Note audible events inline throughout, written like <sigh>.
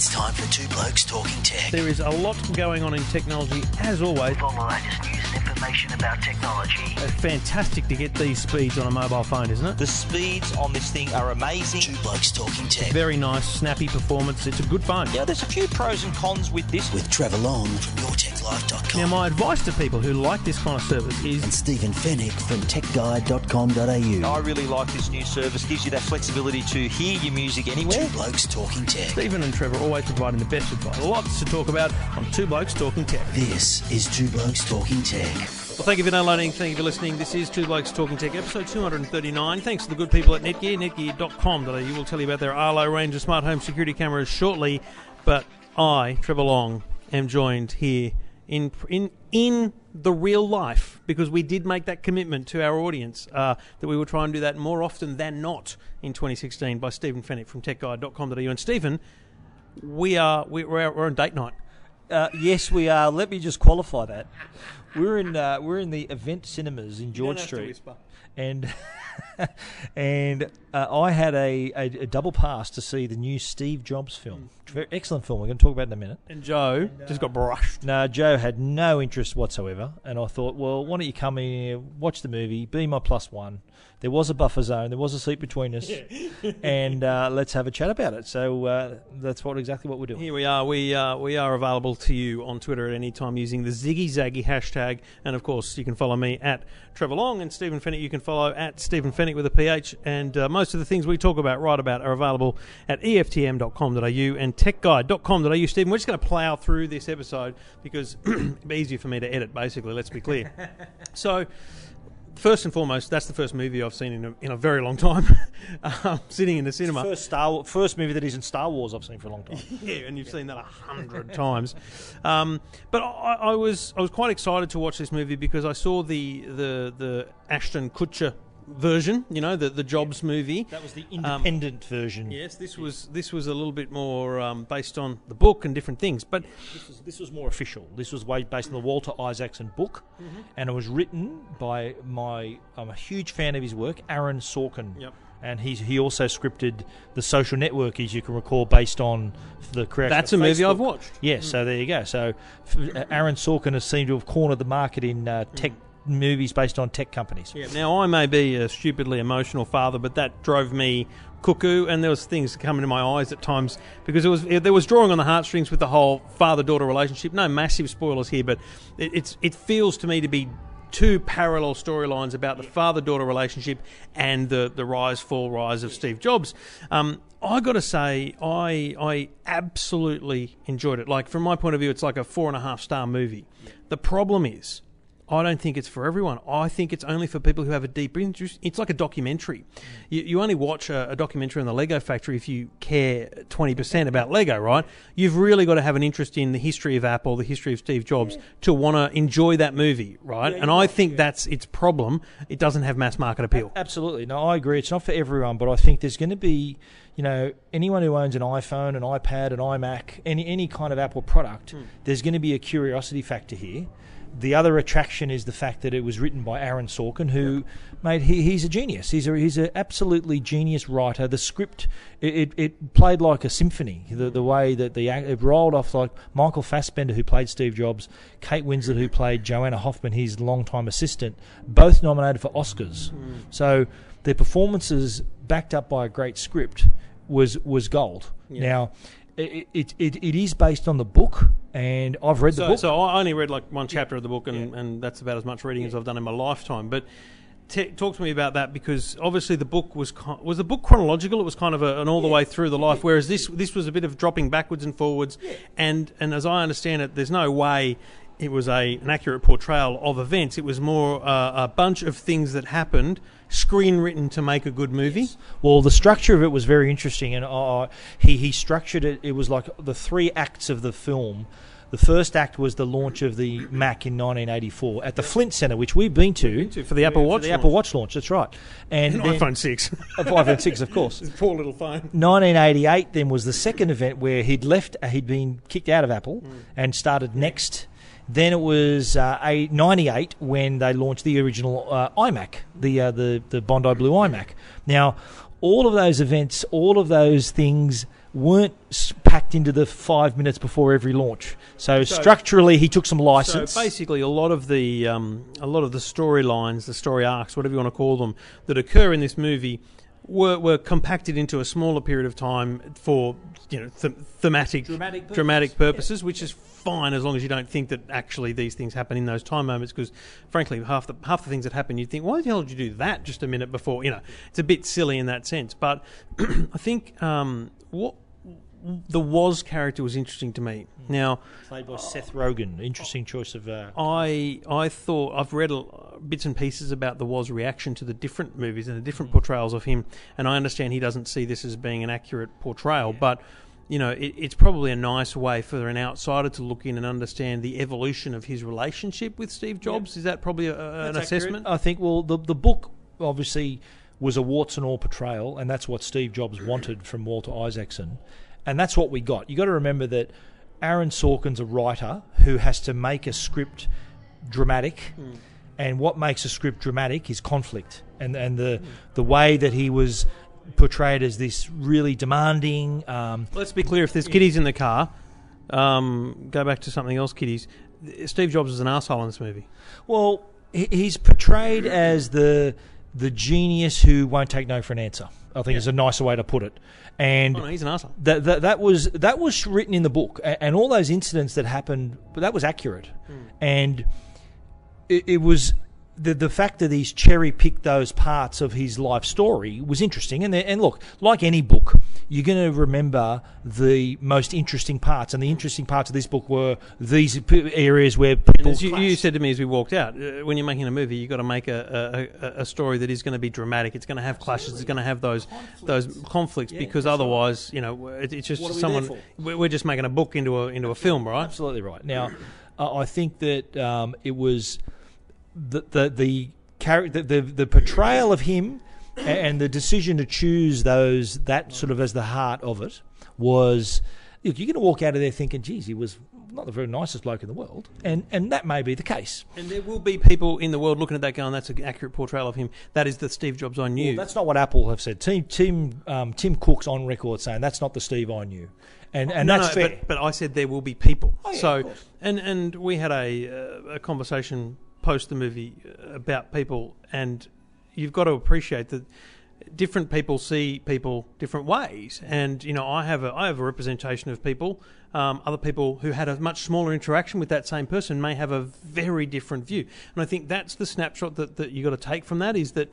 It's time for Two Blokes Talking Tech. There is a lot going on in technology, as always. With all the latest news and information about technology. It's fantastic to get these speeds on a mobile phone, isn't it? The speeds on this thing are amazing. Two Blokes Talking Tech. Very nice, snappy performance. It's a good phone. Yeah, there's a few pros and cons with this. With Trevor Long from YourTechLife.com. Now, my advice to people who like this kind of service is and Stephen Fenech from TechGuide.com.au. I really like this new service. Gives you that flexibility to hear your music anywhere. Two Blokes Talking Tech. Stephen and Trevor always providing the best advice. Lots to talk about on Two Blokes Talking Tech. This is Two Blokes Talking Tech. Well, thank you for downloading. Thank you for listening. This is Two Blokes Talking Tech, episode 239. Thanks to the good people at Netgear. Netgear.com.au will tell you about their Arlo range of smart home security cameras shortly. But I, Trevor Long, am joined here in in in the real life because we did make that commitment to our audience uh, that we will try and do that more often than not in 2016 by Stephen Fenech from TechGuide.com.au. And Stephen, we are we, we're, we're on date night. Uh, yes, we are. Let me just qualify that. We're in uh, we're in the event cinemas in George Street, and <laughs> and uh, I had a, a, a double pass to see the new Steve Jobs film. Very excellent film. We're going to talk about it in a minute. And Joe just got brushed. No, Joe had no interest whatsoever, and I thought, well, why don't you come in here, watch the movie, be my plus one. There was a buffer zone, there was a seat between us, <laughs> and uh, let's have a chat about it. So uh, that's what exactly what we're doing. Here we are. We uh, we are available to you on Twitter at any time using the Ziggy Zaggy hashtag, and of course you can follow me at Trevor Long and Stephen Fenech. You can follow at Stephen Fenech with a PH, and uh, most of the things we talk about, write about, are available at eftm.com.au and techguide.com.au. Stephen, we're just going to plough through this episode because <clears throat> it'd be easier for me to edit. Basically, let's be clear. <laughs> so. First and foremost, that's the first movie I've seen in a, in a very long time. <laughs> um, sitting in the cinema. First Star first movie that isn't Star Wars I've seen for a long time. <laughs> Yeah, and you've seen that a hundred times. Um, but I, I was I was quite excited to watch this movie because I saw the the the Ashton Kutcher version. You know, the the Jobs movie. That was the independent version. Yes, this was this was a little bit more um, based on the book and different things. But This was, this was more official. This was based on the Walter Isaacson book, and it was written by my. I'm a huge fan of his work, Aaron Sorkin. Yep. And he's, he also scripted The Social Network, as you can recall, based on the creation that's a movie I've watched. Yes, so there you go. So Aaron Sorkin has seemed to have cornered the market in uh, tech movies based on tech companies. Yeah. Now I may be a stupidly emotional father, but that drove me cuckoo, and there was things coming to my eyes at times because it was it, there was drawing on the heartstrings with the whole father-daughter relationship. No massive spoilers here, but it, it's it feels to me to be two parallel storylines about the father-daughter relationship and the the rise, fall, rise of Steve Jobs. Um, I got to say, I I absolutely enjoyed it. Like from my point of view, it's like a four and a half star movie. The problem is. I don't think it's for everyone. I think it's only for people who have a deep interest. It's like a documentary. Mm. You, you only watch a, a documentary on the Lego factory if you care 20% about Lego, right? You've really got to have an interest in the history of Apple, the history of Steve Jobs, to want to enjoy that movie, right? and I think that's its problem. It doesn't have mass market appeal. Absolutely. No, I agree. It's not for everyone, but I think there's going to be, you know, anyone who owns an iPhone, an iPad, an iMac, any any kind of Apple product, mm. there's going to be a curiosity factor here. The other attraction is the fact that it was written by Aaron Sorkin, who, mate, he, he's a genius. He's a he's an absolutely genius writer. The script it, it, it played like a symphony. The the way that the it rolled off like Michael Fassbender, who played Steve Jobs, Kate Winslet, who played Joanna Hoffman, his longtime assistant, both nominated for Oscars. Hmm. So their performances, backed up by a great script, was was gold. Now. It, it, it, it is based on the book, and I've read the So, book. so I only read like one chapter of the book, and, and that's about as much reading as I've done in my lifetime. But t- talk to me about that because obviously the book was ki- was the book chronological. It was kind of a, an all the way through the life, whereas this this was a bit of dropping backwards and forwards. And and as I understand it, there's no way. It was a an accurate portrayal of events. It was more uh, a bunch of things that happened, screen written to make a good movie. Well, the structure of it was very interesting, and uh, he he structured it. It was like the three acts of the film. The first act was the launch of the Mac in 1984 at the Flint Center, which we've been to, to for the Apple for Watch the launch. Apple Watch launch. That's right, and An then- iPhone six, <laughs> iPhone six, of course. <laughs> poor little phone. 1988 then was the second event where he'd left, uh, he'd been kicked out of Apple and started NeXT. Then it was uh, a 98 when they launched the original uh, iMac, the, uh, the the Bondi Blue iMac. Now, all of those events, all of those things weren't packed into the five minutes before every launch. So, So- structurally, he took some license. So basically, a lot of the um, a lot of the storylines, the story arcs, whatever you want to call them, that occur in this movie were, were compacted into a smaller period of time for you know th- thematic Dramatic purposes. dramatic purposes, which is fine as long as you don't think that actually these things happen in those time moments. Because frankly, half the half the things that happen, you'd think, why the hell did you do that just a minute before? You know, it's a bit silly in that sense. But <clears throat> I think um, what the Woz character was interesting to me. Now. Played by Seth Rogen. Interesting choice of. Uh, I I thought I've read a, bits and pieces about the Woz reaction to the different movies and the different portrayals of him, and I understand he doesn't see this as being an accurate portrayal, but. You know, it, it's probably a nice way for an outsider to look in and understand the evolution of his relationship with Steve Jobs. Is that probably a, a- an That's assessment? accurate. I think. Well, the the book obviously was a warts and all portrayal, and that's what Steve Jobs wanted from Walter Isaacson, and that's what we got. You got to remember that Aaron Sorkin's a writer who has to make a script dramatic. And what makes a script dramatic is conflict, and and the the way that he was portrayed as this really demanding. Um, Let's be clear: if there's kiddies in the car, um, go back to something else. Kiddies. Steve Jobs is an asshole in this movie. Well, he's portrayed as the the genius who won't take no for an answer. I think is a nicer way to put it. And Oh, no, he's an asshole. that, that that was that was written in the book, and all those incidents that happened, but that was accurate, hmm. and it, it was. The, the fact that he's cherry picked those parts of his life story was interesting. And, and look, like any book, you're going to remember the most interesting parts. And the interesting parts of this book were these areas where people. as you, you said to me as we walked out, uh, when you're making a movie, you've got to make a, a, a- story that is going to be dramatic. It's going to have clashes. It's going to have those those conflicts because otherwise, you know, it, it's just someone. We're we're just making a book into a into a film, right? Absolutely right. Now, uh, I think that um, it was the the the, character, the the portrayal of him and the decision to choose those that sort of as the heart of it was. Look, you're going to walk out of there thinking, "Geez, he was not the very nicest bloke in the world," and and that may be the case. And there will be people in the world looking at that going, "That's an accurate portrayal of him. That is the Steve Jobs I knew." Well, that's not what Apple have said. Tim Tim um, Tim Cook's on record saying that's not the Steve I knew, and and no, that's no, fair. But, but I said there will be people. Oh, yeah, so, and and we had a uh, a conversation post the movie about people, and you've got to appreciate that different people see people different ways. And you know, I have a I have a representation of people. Um, other people who had a much smaller interaction with that same person may have a very different view. And I think that's the snapshot that, that you got to take from that is that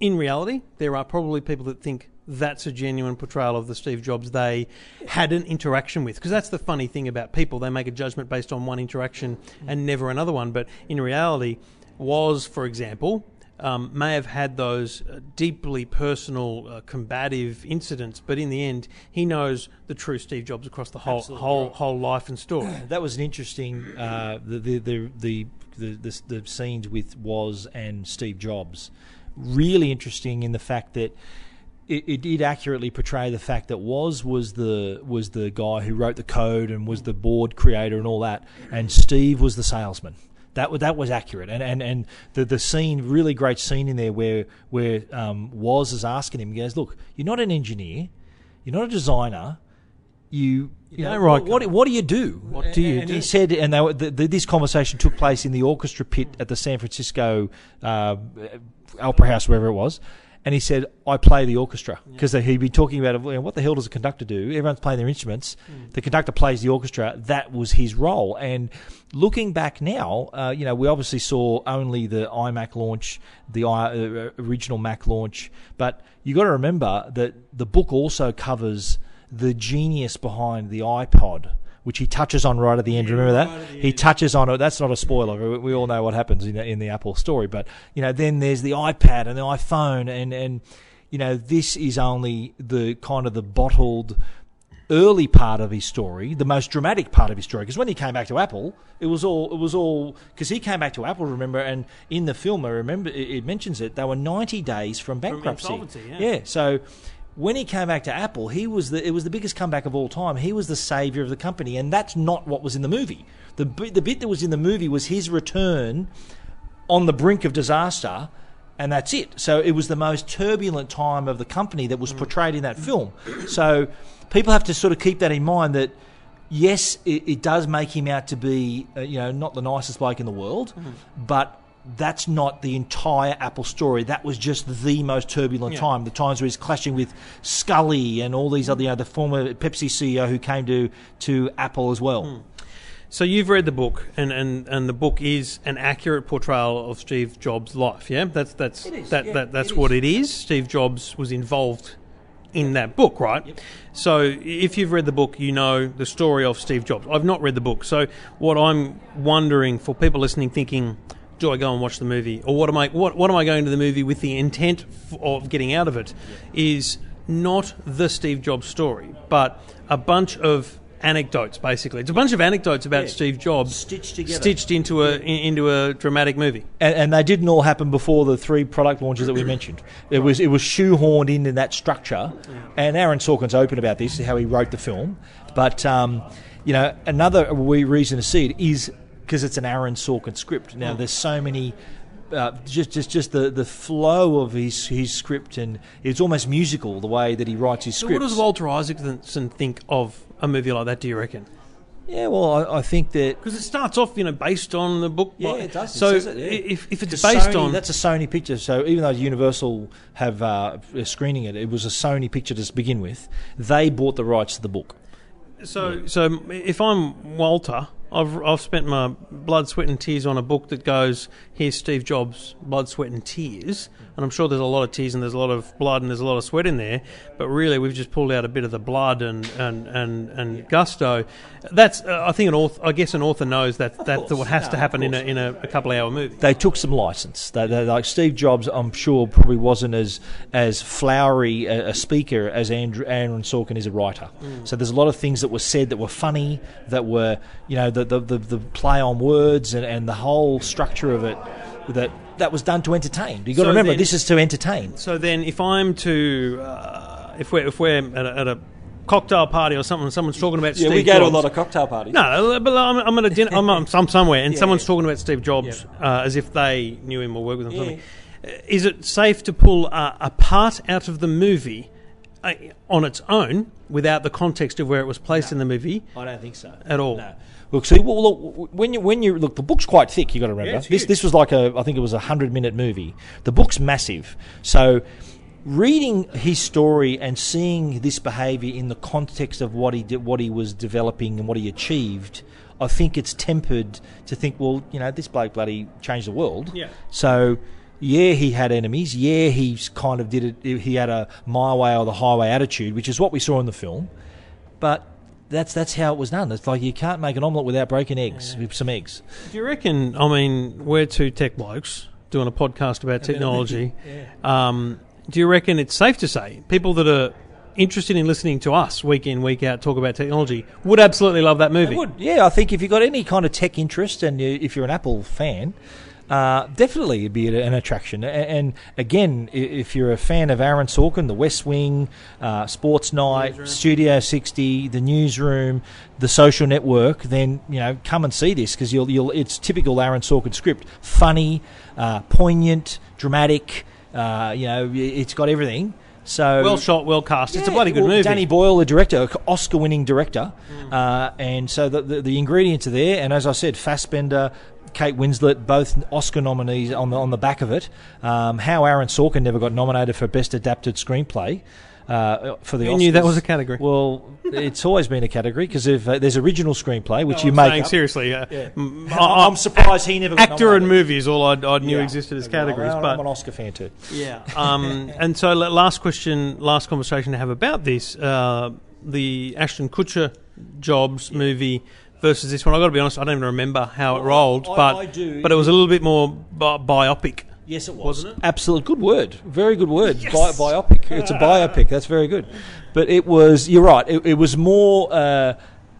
in reality, there are probably people that think that's a genuine portrayal of the Steve Jobs they had an interaction with. Because that's the funny thing about people. They make a judgment based on one interaction and never another one. But in reality, Woz, for example, um, may have had those uh, deeply personal, uh, combative incidents, but in the end, he knows the true Steve Jobs across the whole Absolutely whole right. whole life and story. <clears throat> that was an interesting uh, the, the, the, the, the, the the scenes with Woz and Steve Jobs. Really interesting in the fact that it, it did accurately portray the fact that Woz was the was the guy who wrote the code and was the board creator and all that, and Steve was the salesman. That was that was accurate, and and and the the scene, really great scene in there where where um, Woz is asking him, he goes, "Look, you're not an engineer, you're not a designer, you." You don't know, what, what, what do you do? What do you and do? He said, and they were, the, the, this conversation took place in the orchestra pit at the San Francisco uh, Opera House, wherever it was. And he said, "I play the orchestra because he'd be talking about well, what the hell does a conductor do? Everyone's playing their instruments. Hmm. The conductor plays the orchestra. That was his role. And looking back now, uh, you know, we obviously saw only the iMac launch, the I, uh, original Mac launch, but you got to remember that the book also covers the genius behind the iPod, which he touches on right at the end. Remember that? he touches on it. That's not a spoiler. We, we all know what happens in the, in the Apple story. But you know, then there's the iPad and the iPhone, and and you know, this is only the kind of the bottled early part of his story, the most dramatic part of his story. Because when he came back to Apple, it was all it was all because he came back to Apple. Remember, and in the film, I remember it, it mentions it. They were ninety days from bankruptcy. insolvency, yeah. yeah. So when he came back to Apple, he was the it was the biggest comeback of all time. He was the savior of the company, and that's not what was in the movie. The the bit that was in the movie was his return on the brink of disaster. and that's it. So it was the most turbulent time of the company that was portrayed in that film. So people have to sort of keep that in mind that yes, it, it does make him out to be uh, you know not the nicest bloke in the world, but that's not the entire Apple story. That was just the most turbulent Yeah. time. The times where he's clashing with Sculley and all these other, you know, the former Pepsi CEO who came to to Apple as well. Hmm. So you've read the book, and, and, and the book is an accurate portrayal of Steve Jobs' life. Yeah, that's that's is, that, yeah, that that's it what is. it is. Steve Jobs was involved in that book, right? So if you've read the book, you know the story of Steve Jobs. I've not read the book, so what I'm wondering for people listening, thinking. Do I go and watch the movie, or what am I? What, what am I going to the movie with the intent f- of getting out of it? Is not the Steve Jobs story, but a bunch of anecdotes. Basically, it's a bunch of anecdotes about Yeah. Steve Jobs Stitched together. stitched into a in, into a dramatic movie. And, and they didn't all happen before the three product launches that we mentioned. It was it was shoehorned in in that structure. And Aaron Sorkin's open about this, how he wrote the film. But um, you know, another wee reason to see it is because it's an Aaron Sorkin script. Now, there's so many. Uh, just, just, just the, the flow of his his script, and it's almost musical the way that he writes his So, scripts. what does Walter Isaacson think of a movie like that? Do you reckon? yeah, well, I, I think that Because it starts off, you know, based on the book. Yeah, by- it does. It So says it, yeah. if, if it's 'Cause based Sony- on that's a Sony picture. So even though Universal have uh, screening it, it was a Sony picture to begin with. They bought the rights to the book. So, so if I'm Walter, I've I've spent my blood, sweat, and tears on a book that goes, "Here's Steve Jobs' blood, sweat, and tears," and I'm sure there's a lot of tears and there's a lot of blood and there's a lot of sweat in there. But really, we've just pulled out a bit of the blood and and and, and gusto. That's uh, I think an author, I guess an author knows that that's what has No, to happen in a in a, a couple hour movie. They took some license. They, they, like Steve Jobs, I'm sure probably wasn't as as flowery a, a speaker as Andrew, Aaron Sorkin is a writer. So there's a lot of things that were said that were funny, that were you know the the, the, the play on words and, and the whole structure of it that that was done to entertain. You got So to remember then- this is to entertain. So then, if I'm to, uh, if we're if we're at a, at a cocktail party or something, someone's talking about Steve Jobs we go Jobs. To a lot of cocktail parties. No, but I'm, I'm at a dinner. I'm, I'm, I'm somewhere, and <laughs> someone's talking about Steve Jobs uh, as if they knew him or worked with him. Or something. Is it safe to pull uh, a part out of the movie uh, on its own without the context of where it was placed in the movie? I don't think so At all. No. Look, see, well, look, when you when you look, the book's quite thick. You got to remember it's this. This was like a, I think it was a hundred minute movie. The book's massive, so reading his story and seeing this behaviour in the context of what he did, what he was developing, and what he achieved. I think it's tempered to think, well, you know, this bloke bloody changed the world. Yeah. So, yeah, he had enemies. Yeah, he's kind of did it. He had a my way or the highway attitude, which is what we saw in the film. But that's that's how it was done. It's like you can't make an omelette without breaking eggs with some eggs. Do you reckon? I mean, we're two tech blokes doing a podcast about technology. Um, do you reckon it's safe to say people that are interested in listening to us week in week out talk about technology would absolutely love that movie? Would, yeah. I think if you've got any kind of tech interest and you, if you're an Apple fan, uh, definitely it'd be an attraction. And again, if you're a fan of Aaron Sorkin, The West Wing, uh, Sports Night, Studio 60, The Newsroom, The Social Network, then you know come and see this because you'll, you'll. It's typical Aaron Sorkin script: funny, uh, poignant, dramatic. Uh, you know, it's got everything. So Well shot, well cast. it's a bloody good well, movie. Danny Boyle, the director, Oscar-winning director, uh, and so the, the the ingredients are there. And as I said, Fassbender, Kate Winslet, both Oscar nominees on the on the back of it. Um, how Aaron Sorkin never got nominated for best adapted screenplay. Uh, for the Who knew that was a category? Well, it's always been a category because if uh, there's original screenplay, which you I'm make saying up. seriously. Uh, Yeah. I'm, I- I'm surprised he never got actor and nominated. movie is all I, I knew Yeah. existed as categories. I'm but an Oscar fan too. Yeah. <laughs> Um, and so, last question, last conversation to have about this: uh, the Ashton Kutcher Jobs movie versus this one. I've got to be honest, I don't even remember how it rolled, I- but I do. but it was a little bit more bi- biopic. Yes, it was. Wasn't it? Absolute good word. Very good word. Bi- biopic. It's a biopic. That's very good. But it was. You're right. It, it was more uh,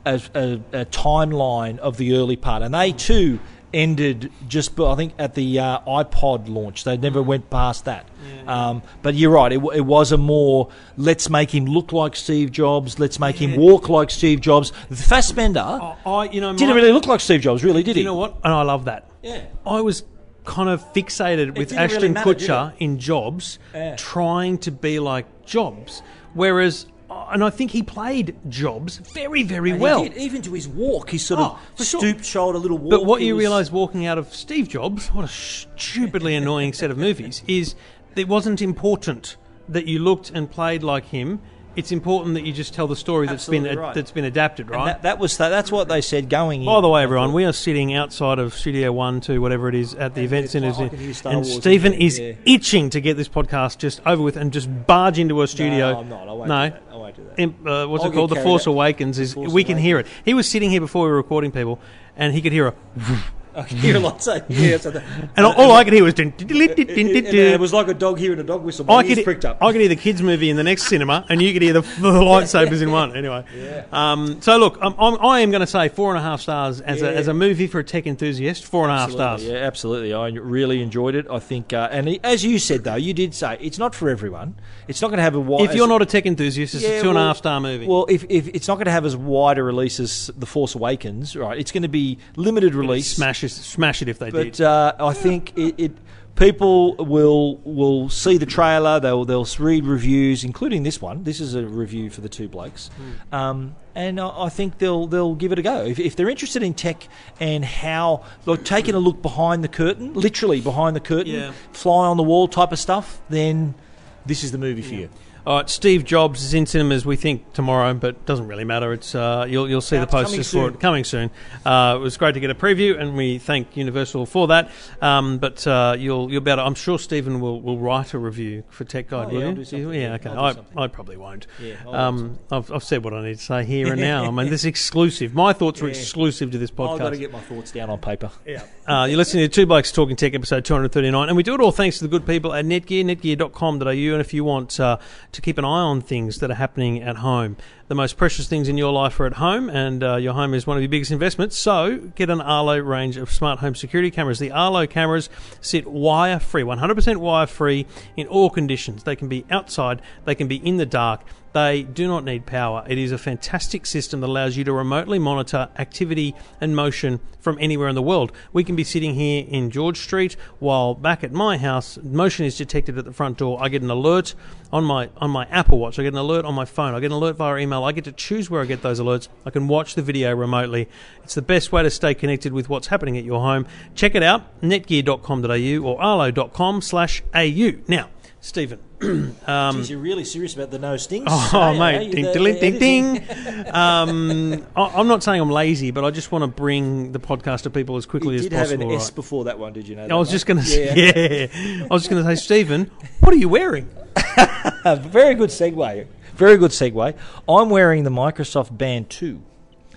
a, a, a timeline of the early part, and they too ended just. I think at the uh, iPod launch, they never went past that. Um, but you're right. It, it was a more let's make him look like Steve Jobs. Let's make him walk like Steve Jobs. Fassbender I, I- you know, didn't really look like Steve Jobs, really, did he? You know what? And I love that. Yeah. I was kind of fixated with Ashton really matter, Kutcher in Jobs, Yeah. trying to be like Jobs, whereas. And I think he played Jobs very, very well. did, even to his walk, he sort Oh, of for sure. stooped shoulder, little walk. But what you was- realise walking out of Steve Jobs, what a stupidly annoying set of movies, is it wasn't important that you looked and played like him. It's important that you just tell the story that's been right. that's been adapted, right? that, that was that's what they said going in. By the way, everyone, we are sitting outside of Studio One, Two, whatever it is, at the event centre, like I can hear Star and Stephen is yeah. itching to get this podcast just over with and just barge into a studio. No, I'm not. I won't No. do that. I won't do that. Imp- uh, what's I'll it called? The Force. Awakens is Force we can hear it. He was sitting here before we were recording people, and he could hear a, <laughs> I can hear a lot. So, yeah, so the, and all, all I could hear was. Dun, dun, dun, it, dun, it, dun, it was like a dog hearing a dog whistle. I could, pricked up. I could hear the kids' movie in the next cinema, and you could hear the, <laughs> the lightsabers in one. Anyway, um, so look, I'm, I'm, I am going to say four and a half stars as, a, as a movie for a tech enthusiast. Four and a half Absolutely, stars. Yeah, absolutely. I really enjoyed it. I think, uh, and as you said though, you did say it's not for everyone. It's not going to have a wide. If you're not a tech enthusiast, it's Yeah, a two and a half star movie. Well, if, if it's not going to have as wide a release as The Force Awakens, right? It's going to be limited release. smash it, smash it if they But did. uh, I think it, it people will will see the trailer. They'll they'll read reviews, including this one. This is a review for the two blokes, Hmm. um, and I, I think they'll they'll give it a go if, if they're interested in tech and how like taking a look behind the curtain, literally behind the curtain, Yeah. fly on the wall type of stuff. Then this is the movie for you. All right, Steve Jobs is in cinemas. We think tomorrow, but doesn't really matter. It's uh, you'll you'll see Out, the posters for it coming soon. Uh, it was great to get a preview, and we thank Universal for that. Um, but uh, you'll you'll be able. To, I'm sure Stephen will, will write a review for Tech Guide. Oh, will yeah, you? Yeah, yeah, okay. I. I probably won't. Yeah, um, I've, I've said what I need to say here and now. <laughs> I mean, this is exclusive. My thoughts are exclusive to this podcast. I've got to get my thoughts down on paper. Yeah. Uh, you're listening to Two Blokes Talking Tech, episode 239, and we do it all thanks to the good people at Netgear, netgear.com.au. And if you want uh, to keep an eye on things that are happening at home, the most precious things in your life are at home, and uh, your home is one of your biggest investments. So get an Arlo range of smart home security cameras. The Arlo cameras sit wire free, 100% wire free in all conditions. They can be outside, they can be in the dark. They do not need power. It is a fantastic system that allows you to remotely monitor activity and motion from anywhere in the world. We can be sitting here in George Street while back at my house, motion is detected at the front door. I get an alert on my on my Apple Watch. I get an alert on my phone. I get an alert via email. I get to choose where I get those alerts. I can watch the video remotely. It's the best way to stay connected with what's happening at your home. Check it out, netgear.com.au or arlo.com slash au. Now, Stephen. <clears throat> Jeez, you're really serious about the no stings. Um, Oh, Hey, mate. Ding, the- ding, ding, ding. <laughs> um, I, I'm not saying I'm lazy, but I just want to bring the podcast to people as quickly You as did have possible. an S before that one, did you know? I was that, just going to say, yeah. I was just going to say, Stephen, what are you wearing? <laughs> Very good segue. Very good segue. I'm wearing the Microsoft Band 2.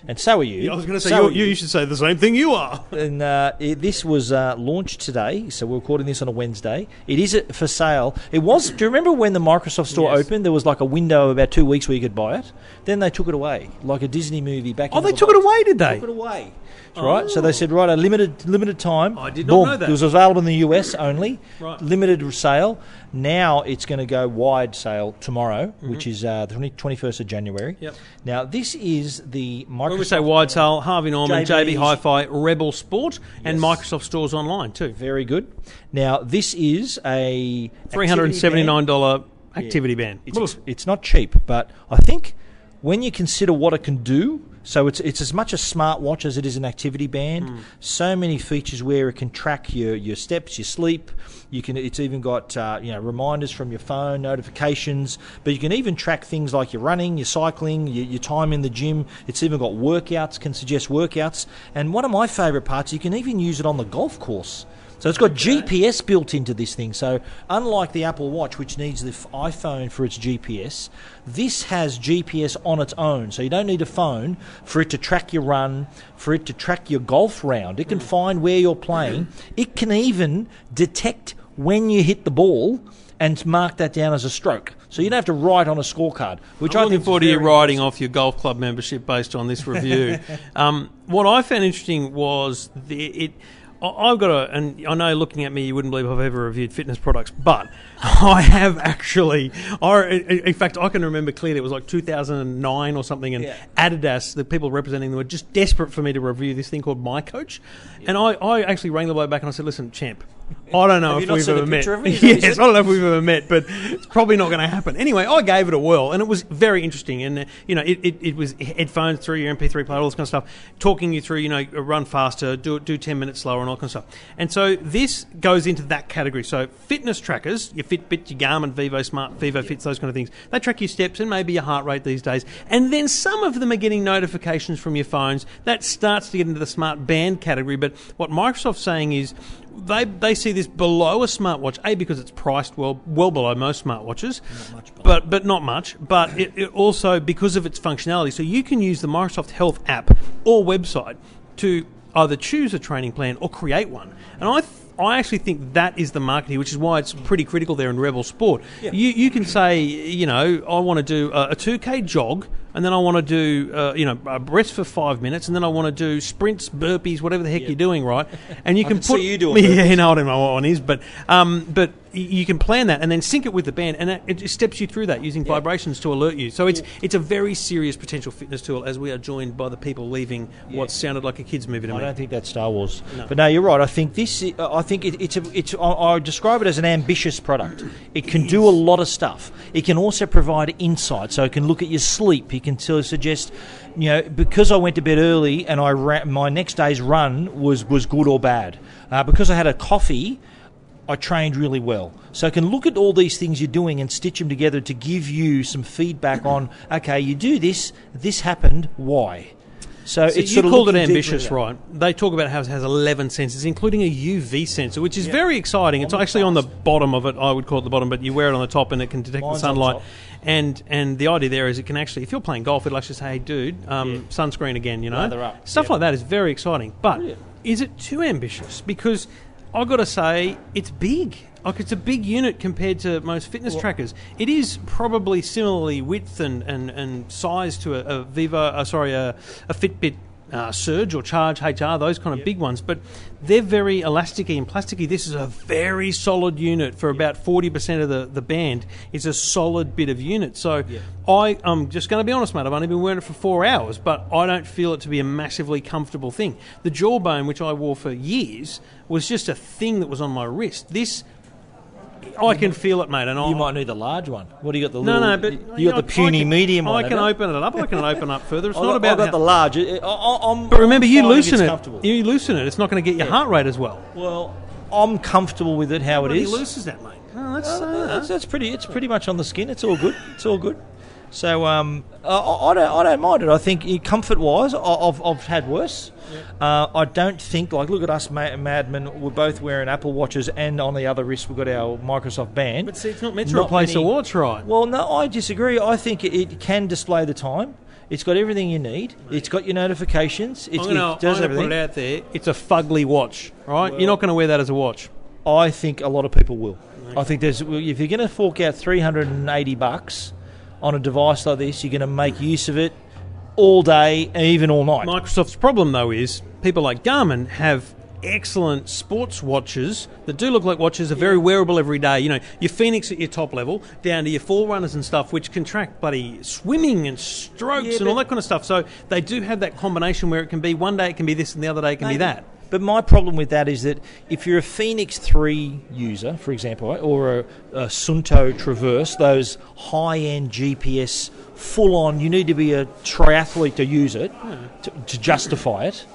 And so are you. I was going to say, So you, you. should say the same thing you are. And uh, it, this was uh, launched today, so we're recording this on a Wednesday. It is uh, for sale. It was. Do you remember when the Microsoft Store Yes. opened? There was like a window of about two weeks where you could buy it. Then they took it away, like a Disney movie back. Oh, they the took it away, did they? Took it away. That's right. So they said, right, a limited limited time. I did not Boom. know that. It was available in the US only. Right. Limited sale. Now it's going to go wide sale tomorrow, which is uh, the 20, 21st of January. Mm-hmm. Yep. Now this is the Microsoft. When we say wide sale, Harvey Norman, JB, Hi-Fi, Rebel Sport, and Microsoft stores online too. Very good. Now this is a Three hundred and seventy-nine activity dollar activity band. band. It's, it's not cheap, but I think when you consider what it can do, so it's it's as much a smartwatch as it is an activity band. Hmm. So many features where it can track your, your steps, your sleep. You can it's even got uh, you know reminders from your phone, notifications, but you can even track things like your running, your cycling, your, your time in the gym. It's even got workouts, can suggest workouts, and one of my favourite parts, you can even use it on the golf course. So it's got GPS built into this thing. So unlike the Apple Watch, which needs the iPhone for its GPS, this has GPS on its own. So you don't need a phone for it to track your run, for it to track your golf round. It can find where you're playing. It can even detect when you hit the ball and mark that down as a stroke. So you don't have to write on a scorecard. Which I'm I looking forward to you writing off your golf club membership based on this review. <laughs> um, what I found interesting was the it. I've got a, and I know looking at me, you wouldn't believe I've ever reviewed fitness products, but <laughs> I have actually. I, in fact, I can remember clearly it was like 2009 or something, and Yeah. Adidas, the people representing them, were just desperate for me to review this thing called miCoach, and I, I actually rang the bloke back and I said, "Listen, champ, I don't know if we've ever met. picture of it? Is that what you yes. I don't know if we've ever met, but it's probably not going to happen. Anyway, I gave it a whirl, and it was very interesting. And uh, you know, it, it, it was headphones through your MP3 player, all this kind of stuff, talking you through. You know, run faster, do do ten minutes slower, and all kind of stuff. And so this goes into that category. So fitness trackers, your Fitbit, your Garmin, Vivo Smart, Vivo Fits, those kind of things. They track your steps and maybe your heart rate these days. And then some of them are getting notifications from your phones. That starts to get into the smart band category. But what Microsoft's saying is they they see this below a smartwatch. A because it's priced well well below most smartwatches, but but not much. But it, it also because of its functionality. So you can use the Microsoft Health app or website to either choose a training plan or create one. And I. Th- I actually think that is the market here, which is why it's pretty critical there in Rebel Sport. You, you can say, you know, I want to do a, a 2K jog, and then I want to do, uh, you know, a rest for five minutes, and then I want to do sprints, burpees, whatever the heck you're doing, right? And you I can can see put you doing <laughs> Yeah, burpees. no, I don't know what one is, but um, but you can plan that and then sync it with the band, and it, it just steps you through that using vibrations to alert you. So it's it's a very serious potential fitness tool. As we are joined by the people leaving what sounded like a kids movie to I me. don't think that's Star Wars. No. But no, you're right. I think this. i- I think it, it's a. It's. I, I describe it as an ambitious product. It can do a lot of stuff. It can also provide insight. So it can look at your sleep. It can tell, suggest. You know, because I went to bed early and I ran, my next day's run was was good or bad. Uh, because I had a coffee. I trained really well. So I can look at all these things you're doing and stitch them together to give you some feedback on, okay, you do this, this happened, why? So, So it's you called it ambitious, right? They talk about how it has 11 sensors, including a UV sensor, which is very exciting. It's actually on the bottom of it. I would call it the bottom, but you wear it on the top and it can detect Mine's the sunlight. And and the idea there is it can actually, if you're playing golf, it'll actually say, "Hey, dude, um, Yeah. sunscreen again." You know, stuff Yep. like that is very exciting. But Brilliant. is it too ambitious? Because I've got to say, it's big. Like it's a big unit compared to most fitness trackers. It is probably similarly width and, and, and size to a, a Vivo, uh, sorry, a, a Fitbit uh, Surge or Charge HR, those kind of big ones. But they're very elasticy and plasticky. This is a very solid unit for about forty percent of the, the band. It's a solid bit of unit. So I, I'm just going to be honest, mate. I've only been wearing it for four hours, but I don't feel it to be a massively comfortable thing. The Jawbone, which I wore for years, was just a thing that was on my wrist. This. I can feel it, mate, and I, You might need the large one. What do you got? The no, little, no, but you, know, got the puny can- medium I can open it up. I can open up further. It's <laughs> I not got, about. I got how- the large. I, I, I'm, but remember, you loosen it. You loosen it. It's not going to get your heart rate as well. Well, I'm comfortable with it how it Nobody is. loses that, mate. Oh, that's, Uh, uh, that's, that's pretty. It's pretty much on the skin. It's all good. It's all good. So um, I, I don't. I don't mind it. I think comfort wise, I've, I've had worse. Uh, I don't think like look at us, ma- madmen. We're both wearing Apple watches, and on the other wrist we've got our Microsoft Band. but see, it's not meant to replace a watch, right? Well, no, I disagree. I think it, it can display the time. It's got everything you need. It's got your notifications. It's, going it does everything. put it out there. It's a fugly watch, right? You're not going to wear that as a watch. I think a lot of people will. I think there's if you're going to fork out 380 bucks on a device like this, you're going to make use of it all day even all night. Microsoft's problem, though, is people like Garmin have excellent sports watches that do look like watches are very wearable every day. You know, your Fenix at your top level, down to your forerunners and stuff, which can track bloody swimming and strokes Yeah, and all that kind of stuff. So they do have that combination where it can be one day it can be this and the other day it can be that. But my problem with that is that if you're a Fenix 3 user, for example, right, or a, a Suunto Traverse, those high end GPS, full on, you need to be a triathlete to use it, to, to justify it.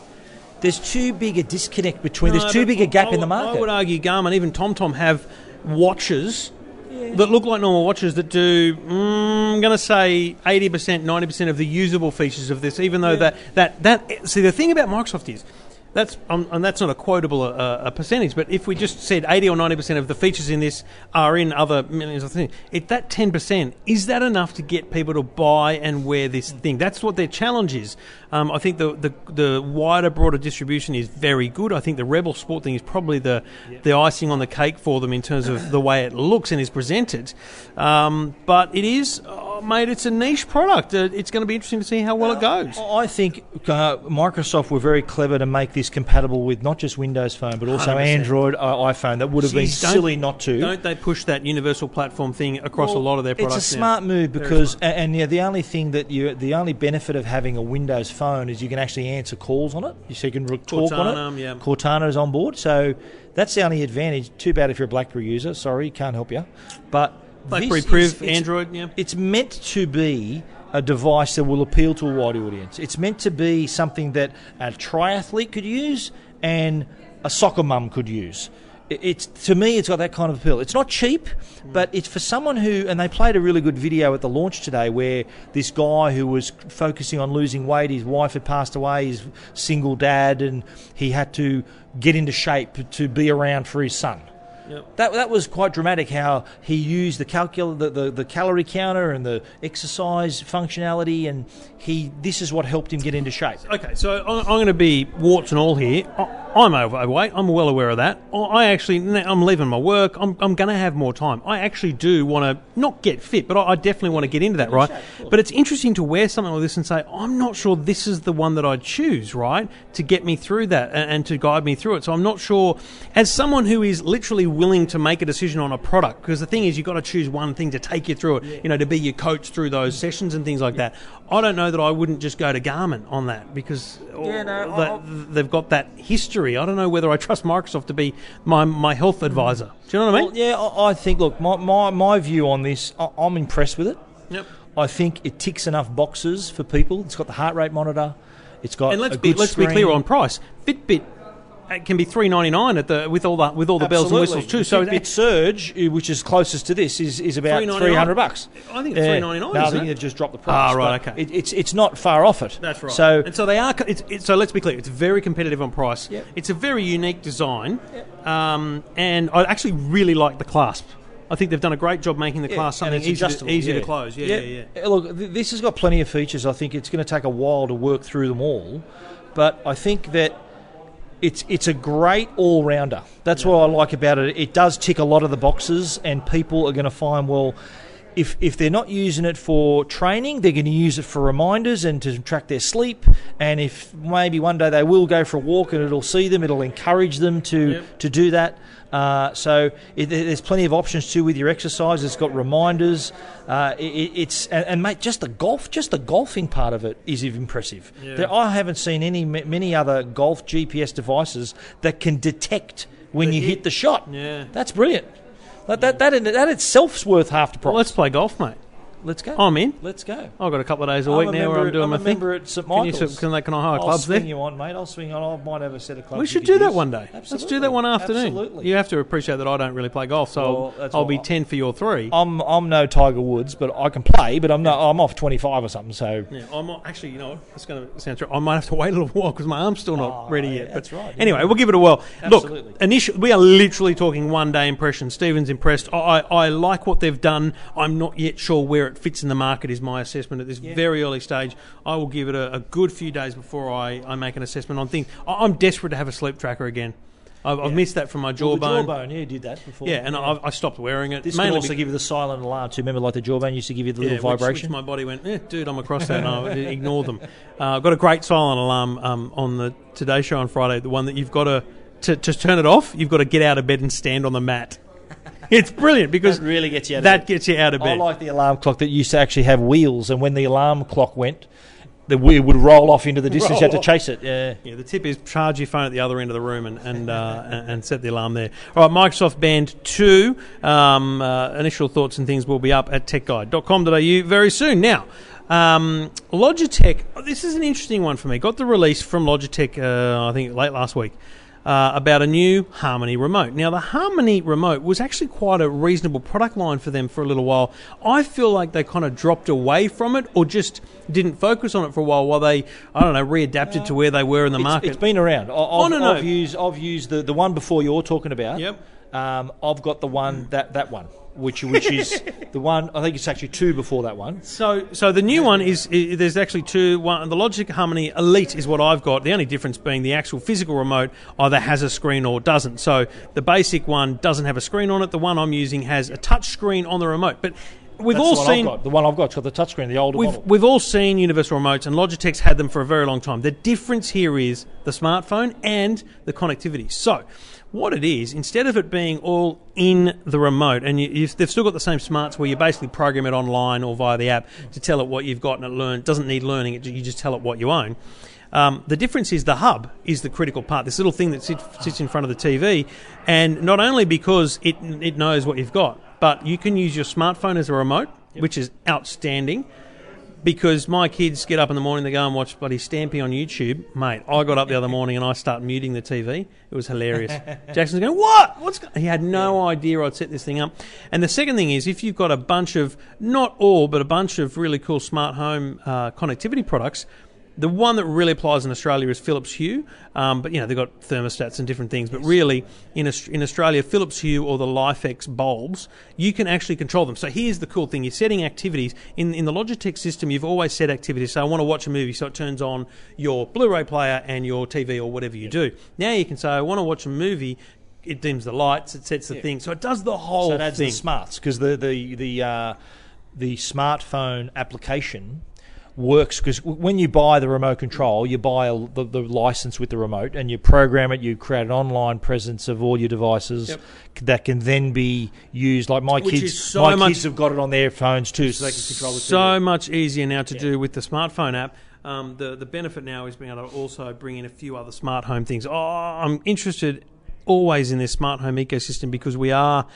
There's too big a disconnect between, No, there's too big a gap I in the market. I would argue Garmin, even TomTom, have watches that look like normal watches that do, mm, I'm going to say, 80%, 90% of the usable features of this, even though that, that, that. See, the thing about Microsoft is. That's um, and that's not a quotable uh, a percentage, but if we just said eighty or ninety percent of the features in this are in other millions of things, it, that ten percent is that enough to get people to buy and wear this thing? That's what their challenge is. Um, I think the, the the wider, broader distribution is very good. I think the Rebel Sport thing is probably the the icing on the cake for them in terms of the way it looks and is presented. Um, but it is. Uh, Oh, mate, it's a niche product. Uh, it's going to be interesting to see how well it goes. I think uh, Microsoft were very clever to make this compatible with not just Windows Phone but also 100%. Android, uh, iPhone. That would have been Jeez, don't- silly not to. Don't they push that universal platform thing across a lot of their products? It's a now? smart move because, smart. a- and yeah, the only thing that you, the only benefit of having a Windows phone is you can actually answer calls on it. So you can talk on it. Um, yeah. Cortana is on board, so that's the only advantage. Too bad if you're a BlackBerry user. Sorry, can't help you. But BlackBerry Priv, Android, yeah. It's meant to be a device that will appeal to a wide audience. It's meant to be something that a triathlete could use and a soccer mum could use. It- It's to me, it's got that kind of appeal. It's not cheap, mm. but it's for someone who. And they played a really good video at the launch today, where this guy who was focusing on losing weight, his wife had passed away, he's single dad, and he had to get into shape to be around for his son. Yep. That, that was quite dramatic how he used the, calcul- the, the, the calorie counter and the exercise functionality, and he this is what helped him get into shape. Okay, so I- I'm going to be warts and all here. I- I'm overweight. I'm well aware of that. I- actually, I'm leaving my work. I'm, I'm going to have more time. I actually do want to not get fit, but I I definitely want to get into that, right? But it's interesting to wear something like this and say, I'm not sure this is the one that I'd choose, right, to get me through that and, and to guide me through it. So I'm not sure, as someone who is literally willing to make a decision on a product, because the thing is, you've got to choose one thing to take you through it, you know, to be your coach through those sessions and things like that. I don't know that I wouldn't just go to Garmin on that because Yeah, no, that- they've got that history. I don't know whether I trust Microsoft to be my, my health advisor. Do you know what I mean? Well, yeah, I, I think. Look, my, my, my view on this, I, I'm impressed with it. Yep. I think it ticks enough boxes for people. It's got the heart rate monitor. It's got And let's be let's be clear on price. Fitbit uh, can be three ninety nine at the with all the with all the bells and whistles too. So Fitbit Surge, which is closest to this, is, is about $3.99. three hundred bucks. I think it's Yeah. $3.99, No, I think they've just dropped the price. Ah, right, okay. It, it's it's not far off it. That's right. So and so they are. It's, it's, so let's be clear. It's very competitive on price. Yep. It's a very unique design, um, and I actually really like the clasp. I think they've done a great job making the Yeah, clasp something it's easy, to, easy to close. Yeah, yeah, yeah. Uh, Look, this has got plenty of features. I think it's going to take a while to work through them all, but I think that it's it's a great all rounder. That's what I like about it. It does tick a lot of the boxes, and people are going to find well. If, if they're not using it for training, they're going to use it for reminders and to track their sleep. And if maybe one day they will go for a walk and it'll see them, it'll encourage them to, Yep. to do that. Uh, so it, there's plenty of options too with your exercise. It's got reminders. Uh, it, it's and, and mate, just the golf, just the golfing part of it is impressive. Yeah. There, I haven't seen any many other golf GPS devices that can detect when The you hit. hit the shot. Yeah. That's brilliant. That, that, that, in, that worth half the price. Well, let's play golf, mate. Let's go. Oh, I'm in. Let's go. Oh, I've got a couple of days a I'm week a now where I'm at- doing I'm my a thing. member at St Can, you, Michael's. can, they, can I hire I'll clubs swing there? you on, mate. I'll swing on. I might have a set of clubs. We you should could do that use. one day. Let's do Absolutely. that one afternoon. Absolutely. You have to appreciate that I don't really play golf, so Well, I'll, I'll what be I- ten for your three. I'm I'm no Tiger Woods, but I can play. But I'm not. I'm off 25 or something. So Yeah, I might actually. You know, what? it's going to sound true. I might have to wait a little while because my arm's still not Oh, ready yeah, yet. that's but right, yeah. Anyway, we'll give it a whirl. Absolutely. Look, initial, we are literally talking one day impression. Stephen's impressed. I, I, I like what they've done. I'm not yet sure where it fits in the market. Is my assessment at this very early stage. I will give it a, a good few days before I, I make an assessment on things. I, I'm desperate to have a sleep tracker again. I've, I've missed that from my Well, jawbone. jawbone, yeah, you did that before. Yeah, and I, I stopped wearing it. this can mainly also give you the silent alarm too. Remember, like the jawbone used to give you the yeah, little which- vibration. Which, my body went, eh, dude, I'm across that. No, <laughs> ignore them. Uh, I've got a great silent alarm um, on the Today Show on Friday. The one that you've got to, to to turn it off. You've got to get out of bed and stand on the mat. <laughs> It's brilliant because That really gets you out of that bed. gets you out of I like the alarm clock that used to actually have wheels, and when the alarm clock went, the wheel would roll off into the <laughs> distance. you had to chase it. Yeah. Yeah, the tip is charge your phone at the other end of the room and and, uh, <laughs> and, set the alarm there. All right, Microsoft Band 2. Um, uh, initial thoughts and things will be up at techguide.com.au very soon. Now, um, Logitech, oh, this is an interesting one for me. Got the release from Logitech, uh, I think, late last week. Uh, about a new Harmony remote. Now, the Harmony remote was actually quite a reasonable product line for them for a little while. I feel like they kind of dropped away from it or just didn't focus on it for a while while they, I don't know, readapted to where they were in the It's- market. it's been around. I- I've, Oh, no, no. I've used I've used the, the one before you're talking about. Yep. Um, I've got the one that that one, which which is <laughs> the one. I think it's actually two before that one. So, so the new one is, i there's actually two. One, the Logitech Harmony Elite is what I've got. The only difference being the actual physical remote either has a screen or doesn't. So the basic one doesn't have a screen on it. The one I'm using has a touch screen on the remote. But we've That's all the seen the one I've got. It's got the touchscreen, the older We've, model. we've all seen universal remotes, and Logitech's had them for a very long time. The difference here is the smartphone and the connectivity. So, what it is, instead of it being all in the remote, and you, you've, they've still got the same smarts where you basically program it online or via the app to tell it what you've got, and it learn doesn't need learning. It, you just tell it what you own. Um, the difference is the hub is the critical part. This little thing that sit, sits in front of the TV, and not only because it it knows what you've got, but you can use your smartphone as a remote, which is outstanding. Because my kids get up in the morning, they go and watch bloody Stampy on YouTube, mate. I got up the other morning and I start muting the TV. It was hilarious. <laughs> Jackson's going, "What? What's?" Go-? He had no idea I'd set this thing up. And the second thing is, if you've got a bunch of, not all, but a bunch of really cool smart home uh, connectivity products, the one that really applies in Australia is Philips Hue, um, but you know they've got thermostats and different things. But really, in in Australia, Philips Hue or the LIFX bulbs, you can actually control them. So here's the cool thing: you're setting activities in in the Logitech system. You've always set activities. So I want to watch a movie, so it turns on your Blu-ray player and your TV or whatever you do. Now you can say I want to watch a movie. It dims the lights. It sets the thing. So it does the whole thing. so it adds thing. the smarts because the the the uh, the smartphone application works because when you buy the remote control, you buy a, the, the license with the remote and you program it. You create an online presence of all your devices Yep. that can then be used. Like my Which kids, so my kids have got it on their phones too, so they can control the so much easier now to do with the smartphone app. Um, the the benefit now is being able to also bring in a few other smart home things. Oh, I'm interested always in this smart home ecosystem because we are.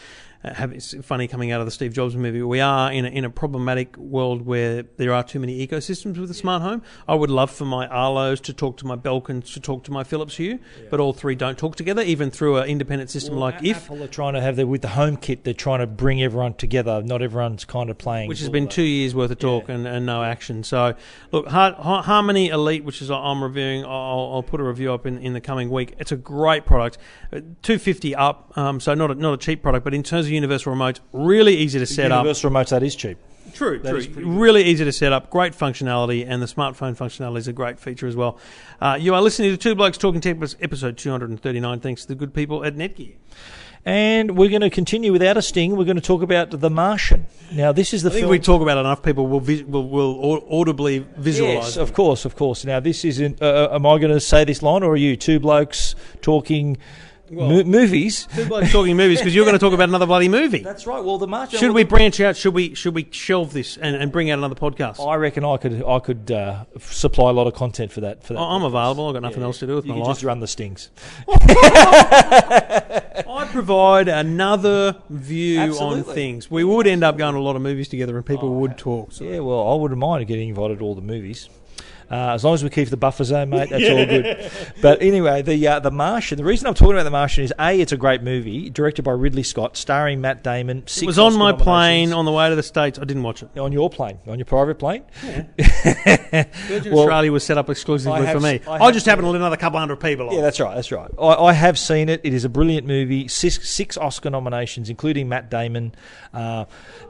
Uh, have, it's funny coming out of the Steve Jobs movie. We are in a, in a problematic world where there are too many ecosystems with the smart home. I would love for my Arlos to talk to my Belkins to talk to my Philips Hue, but all three don't talk together, even through an independent system like A- If. Apple are trying to have their with the HomeKit. they're trying to bring everyone together. Not everyone's kind of playing, which has been two years worth of talk and, and no action. So, look, Har- Har- Harmony Elite, which is I'm reviewing, I'll, I'll put a review up in, in the coming week. It's a great product, two fifty up, um, so not a, not a cheap product, but in terms of universal remotes, really easy to set up. Universal remotes. That is cheap. True, That true. Really easy to set up, great functionality, and the smartphone functionality is a great feature as well. Uh, you are listening to Two Blokes Talking Tech, episode 239, thanks to the good people at Netgear. And we're going to continue without a sting. We're going to talk about The Martian. Now, this is the I think film. we talk about it enough, people will, vis- will, will audibly visualise Yes, of course, of course. Now, this isn't. Uh, am I going to say this line, or are you two blokes talking mo- movies? Two blokes <laughs> talking movies because you're going to talk about another bloody movie. That's right. Well, The Martian. Should we branch out? Should we should we shelve this and, and bring out another podcast? I reckon I could. I could uh, supply a lot of content for that. For that. I'm available. I've got nothing Yeah, else to do with you my can life. just run the stings. <laughs> I provide another view on Absolutely. things. We would end up going to a lot of movies together, and people would talk. So. Yeah, well, I wouldn't mind getting invited to all the movies. Uh, as long as we keep the buffer zone, mate, that's all good. <laughs> But anyway, the uh, the Martian. The reason I'm talking about the Martian is a, it's a great movie directed by Ridley Scott, starring Matt Damon. Six It was on Oscar my plane on the way to the states. I didn't watch it. on your plane, on your private plane. <laughs> Virgin Well, Australia was set up exclusively have for me. I, have just happened to let another couple hundred people. on. Yeah, that's right. That's right. I, I have seen it. It is a brilliant movie. Six, six Oscar nominations, including Matt Damon. Uh,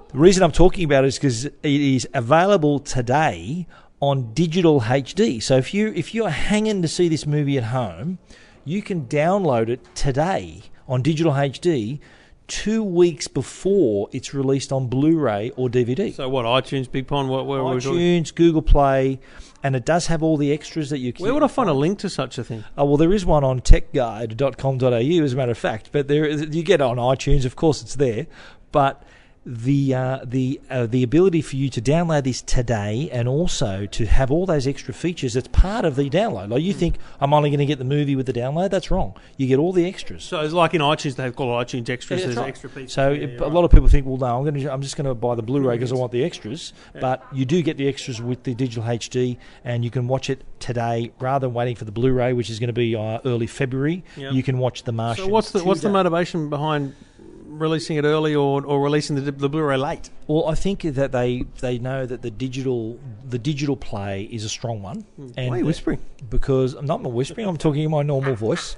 the reason I'm talking about it is because it is available today on digital HD. So if you if you're hanging to see this movie at home, you can download it today on digital HD. Two weeks before it's released on Blu-ray or DVD. So what? iTunes, BigPond. What? Where, were we talking? iTunes, Google Play, and it does have all the extras that you can. Where would I find a link to such a thing? Oh, well, there is one on techguide.com.au, as a matter of fact. But there, you get it on iTunes, of course, it's there. But the uh, the uh, the ability for you to download this today and also to have all those extra features that's part of the download. Like you Hmm. think I'm only going to get the movie with the download, that's wrong. You get all the extras. So it's like in iTunes, they've called iTunes extras. Yeah, There's right. extra features. So Yeah, a right. lot of people think, well, no, I'm going to, I'm just going to buy the Blu-ray because I want the extras. But you do get the extras with the digital HD, and you can watch it today rather than waiting for the Blu-ray, which is going to be uh, early February. Yep. You can watch The Martian. So what's the what's the motivation behind releasing it early or, or releasing the, the Blu-ray late? Well, I think that they they know that the digital the digital play is a strong one. And Why are you whispering? Because I'm not whispering. I'm talking in my normal voice.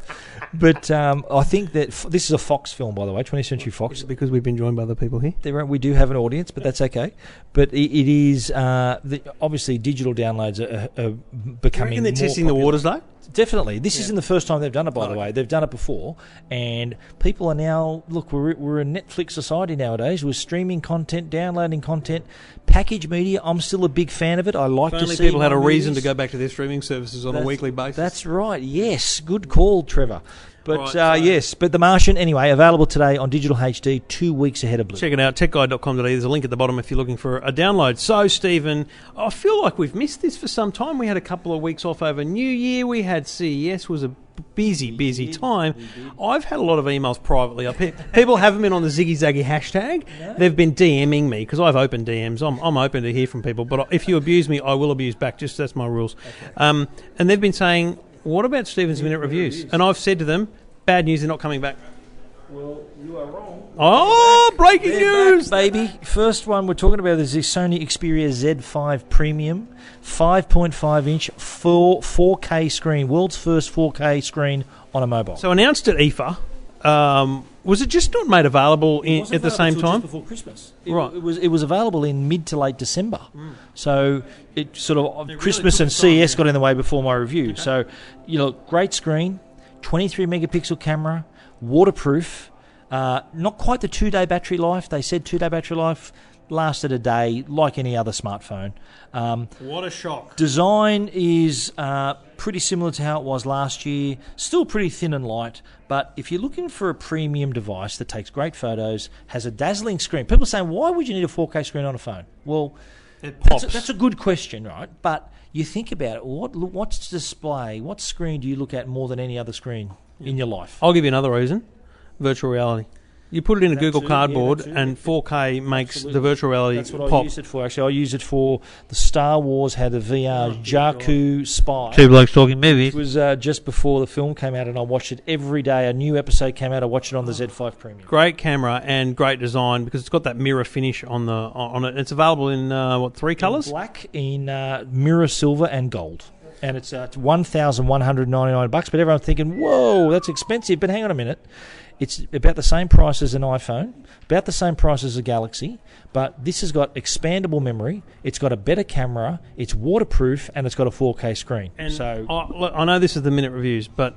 But um, I think that f- this is a Fox film, by the way, 20th Century Fox. Because we've been joined by other people here. There we do have an audience, but that's okay. But it, it is uh, the, obviously digital downloads are, are becoming. And they're testing the waters though. Definitely, this isn't the first time they've done it. By the Oh, way, they've done it before, and people are now look. We're we're a Netflix society nowadays. We're streaming content downloading content. Package media, I'm still a big fan of it. I like If to see people had a reason to go back to their streaming services on a weekly basis. That's right. Yes, good call, Trevor. But Right, uh, so- yes, but The Martian anyway available today on digital HD, two weeks ahead of Blue. Check it out, techguide.com.au. There's a link at the bottom if you're looking for a download. So, Stephen, I feel like we've missed this for some time. We had a couple of weeks off over New Year. We had CES, was a busy, busy time. I've had a lot of emails privately. I've, pe- people haven't been on the Ziggy Zaggy hashtag. They've been DMing me because I've opened DMs. I'm, I'm open to hear from people, but if you abuse me, I will abuse back. Just that's my rules. Um, and they've been saying, "What about Stephen's minute reviews?" And I've said to them, "Bad news, they're not coming back." Well, you are wrong. Oh, breaking They're news! back, baby. First one we're talking about is the Sony Xperia Z5 Premium, 5.5 inch, full 4K screen, world's first 4K screen on a mobile. So announced at IFA. Um, was it just not made available in, wasn't at the same time? just before Christmas. It, Right. It was it was available in mid to late December. So it sort of really Christmas took and its time, CES got in the way before my review. So you know, great screen, 23 megapixel camera, waterproof. Uh, not quite the two day battery life. They said two day battery life lasted a day, like any other smartphone. Um, What a shock! Design is uh, pretty similar to how it was last year. Still pretty thin and light, but if you're looking for a premium device that takes great photos, has a dazzling screen, people are saying, why would you need a 4K screen on a phone? Well, It that's pops. a, that's a good question, right? But you think about it. What what's display? What screen do you look at more than any other screen in your life? I'll give you another reason: virtual reality. You put it in a That Google too, Cardboard, that too. and 4K makes Absolutely. the virtual reality That's what I use it for. Actually, I use it for the Star Wars had a VR Jakku Spy. Two blokes talking movies. It was uh, just before the film came out, and I watched it every day. A new episode came out. I watched it on the Z5 Premium. Great camera and great design because it's got that mirror finish on the on it. It's available in uh, what three colours? Black in uh, mirror silver and gold, and it's, uh, one thousand one hundred ninety nine bucks. But everyone's thinking, "Whoa, that's expensive." But hang on a minute, it's about the same price as an iPhone, about the same price as a Galaxy. But this has got expandable memory. It's got a better camera. It's waterproof, and it's got a 4K screen. And so I, look, I know this is the minute reviews, but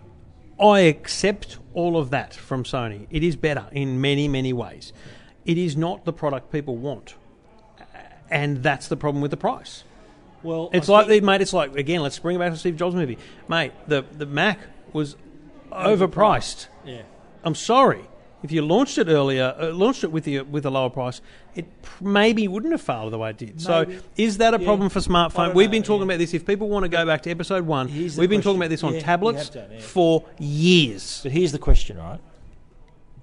I accept all of that from Sony. It is better in many, many ways. It is not the product people want, and that's the problem with the price. well, It's like, mate. It's like again. Let's bring it back to Steve Jobs movie, mate. The the Mac was overpriced. yeah. I'm sorry. If you launched it earlier, uh, launched it with the with a lower price, it pr- maybe wouldn't have failed the way it did. So, is that a Yeah. problem for smartphone? We've been talking yeah. about this. If people want to go back to episode one, Here's we've been talking about this on Yeah, tablets done, for years. But here's the question, right?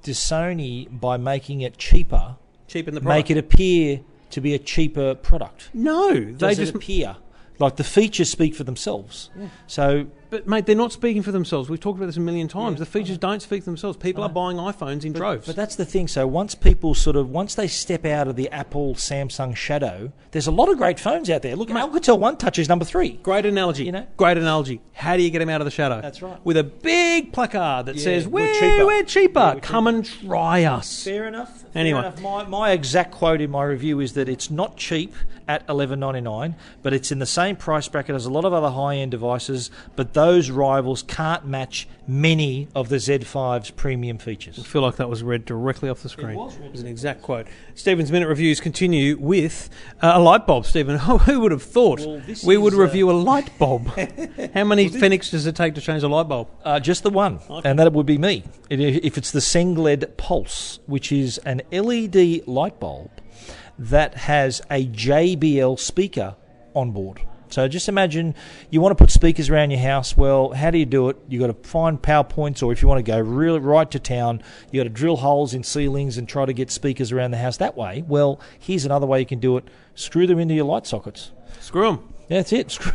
Does Sony, by making it cheaper, Cheapen the product. make it appear to be a cheaper product? no, they Does just. appear? Like the features speak for themselves. So But mate, they're not speaking for themselves. We've talked about this a million times. the features don't speak for themselves. People are buying iPhones in droves. But that's the thing. So once people sort of once they step out of the Apple Samsung shadow, there's a lot of great phones out there. Look, at Alcatel One Touch is number three. Great analogy. You know? Great analogy. How do you get them out of the shadow? That's right. With a big placard that Yeah, says, we're "We're cheaper. We're cheaper. Yeah, we're Come and try us." Fair enough. Fair Anyway. enough. My, my exact quote in my review is that it's not cheap at eleven ninety nine, but it's in the same price bracket as a lot of other high end devices. But those rivals can't match many of the Z5's premium features. I feel like that was read directly off the screen. was It was an exact quote. Stephen's Minute Reviews continue with uh, a light bulb. Stephen, <laughs> who would have thought Well, this we would is, uh, review a light bulb? <laughs> How many Fenechs does it take to change a light bulb? Uh, just the one, and that would be me. It, if it's the Sengled Pulse, which is an LED light bulb that has a JBL speaker on board. So just imagine you want to put speakers around your house. Well, how do you do it? You've got to find power points, or if you want to go really right to town, you've got to drill holes in ceilings and try to get speakers around the house that way. Well, here's another way you can do it: screw them into your light sockets. Screw them. That's it. <laughs> Screw,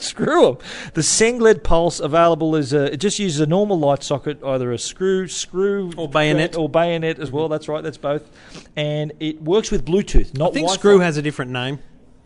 screw them. The Sengled Pulse available is a. It just uses a normal light socket, either a screw, screw, Or bayonet. or bayonet as well. That's right. That's both, and it works with Bluetooth. Not I think Wi-Fi. Screw has a different name.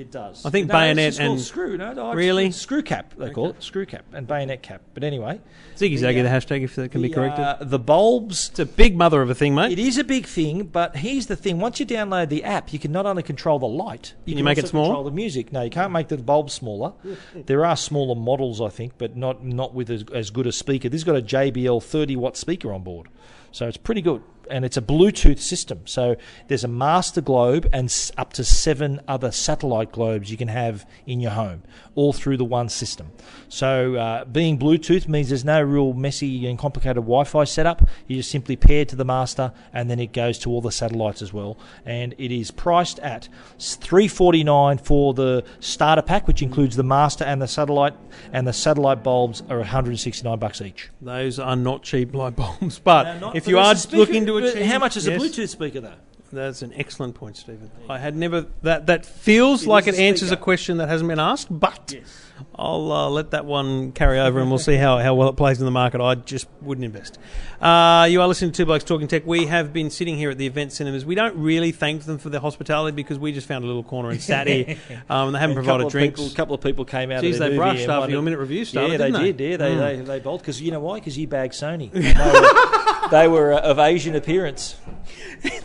It does. I think No, bayonet and- screw. No, no, Really? screw cap. They call it screw cap and bayonet cap. But anyway, Ziggy The, Zaggy, uh, the hashtag, if that can be corrected. uh, the bulbs it's a big mother of a thing, mate. It is a big thing, but here's the thing: once you download the app, you can not only control the light, you Can can, you make it smaller? Control the music. No, you can't make the bulb smaller. <laughs> there are smaller models, I think, but not not with as, as good a speaker. This has got a JBL 30 watt speaker on board, so it's pretty good. And it's a Bluetooth system. So there's a master globe and s- up to seven other satellite globes you can have in your home, all through the one system. So uh, being Bluetooth means there's no real messy and complicated Wi-Fi setup. You just simply pair to the master, and then it goes to all the satellites as well. And it is priced at three forty nine for the starter pack, which includes the master and the satellite, and the satellite bulbs are one hundred and sixty nine bucks each. Those are not cheap light bulbs, <laughs> but if you are looking to achieve, how much is Yes. a Bluetooth speaker though? That's an excellent point, Stephen. I had never that. That feels It like it a answers a question that hasn't been asked, but I'll uh, let that one carry over, and we'll see how, how well it plays in the market. I just wouldn't invest. Uh, you are listening to Two Blokes Talking Tech. We have been sitting here at the event cinemas. We don't really thank them for their hospitality because we just found a little corner and sat here, um, and they haven't A provided of drinks. People, a couple of people came out. Geez, of they brushed after your minute review started, Yeah, they they? did. Yeah, they Mm. they, they bolt because you know why? Because you bagged Sony. <laughs> And they were, they were uh, of Asian appearance. <laughs>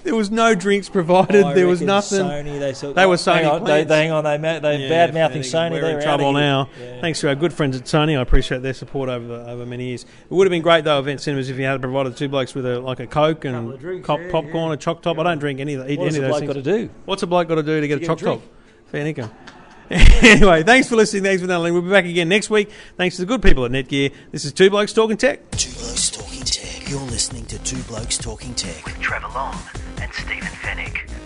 There was no drinks provided. I there was nothing. Sony. They, sort They were oh, Sony Hang on, they, they, hang on. They they Yeah, bad mouthing Sony. We're They're in trouble now. Yeah. Thanks to our good friends at Sony. I appreciate their support over the, over many years. It would have been great though, event cinemas, if you had provided two blokes with a like a coke and Couple of drinks, cop, yeah, popcorn, yeah. a choc top. I don't drink any of, eat What any has of a bloke got to do? What's a bloke got to do to get a get a choc top? drink. Fair income. <laughs> anyway, thanks for listening. Thanks for listening. We'll be back again next week. Thanks to the good people at Netgear. This is Two Blokes Talking Tech. Two Blokes Talking Tech. You're listening to Two Blokes Talking Tech with Trevor Long and Stephen Fenech.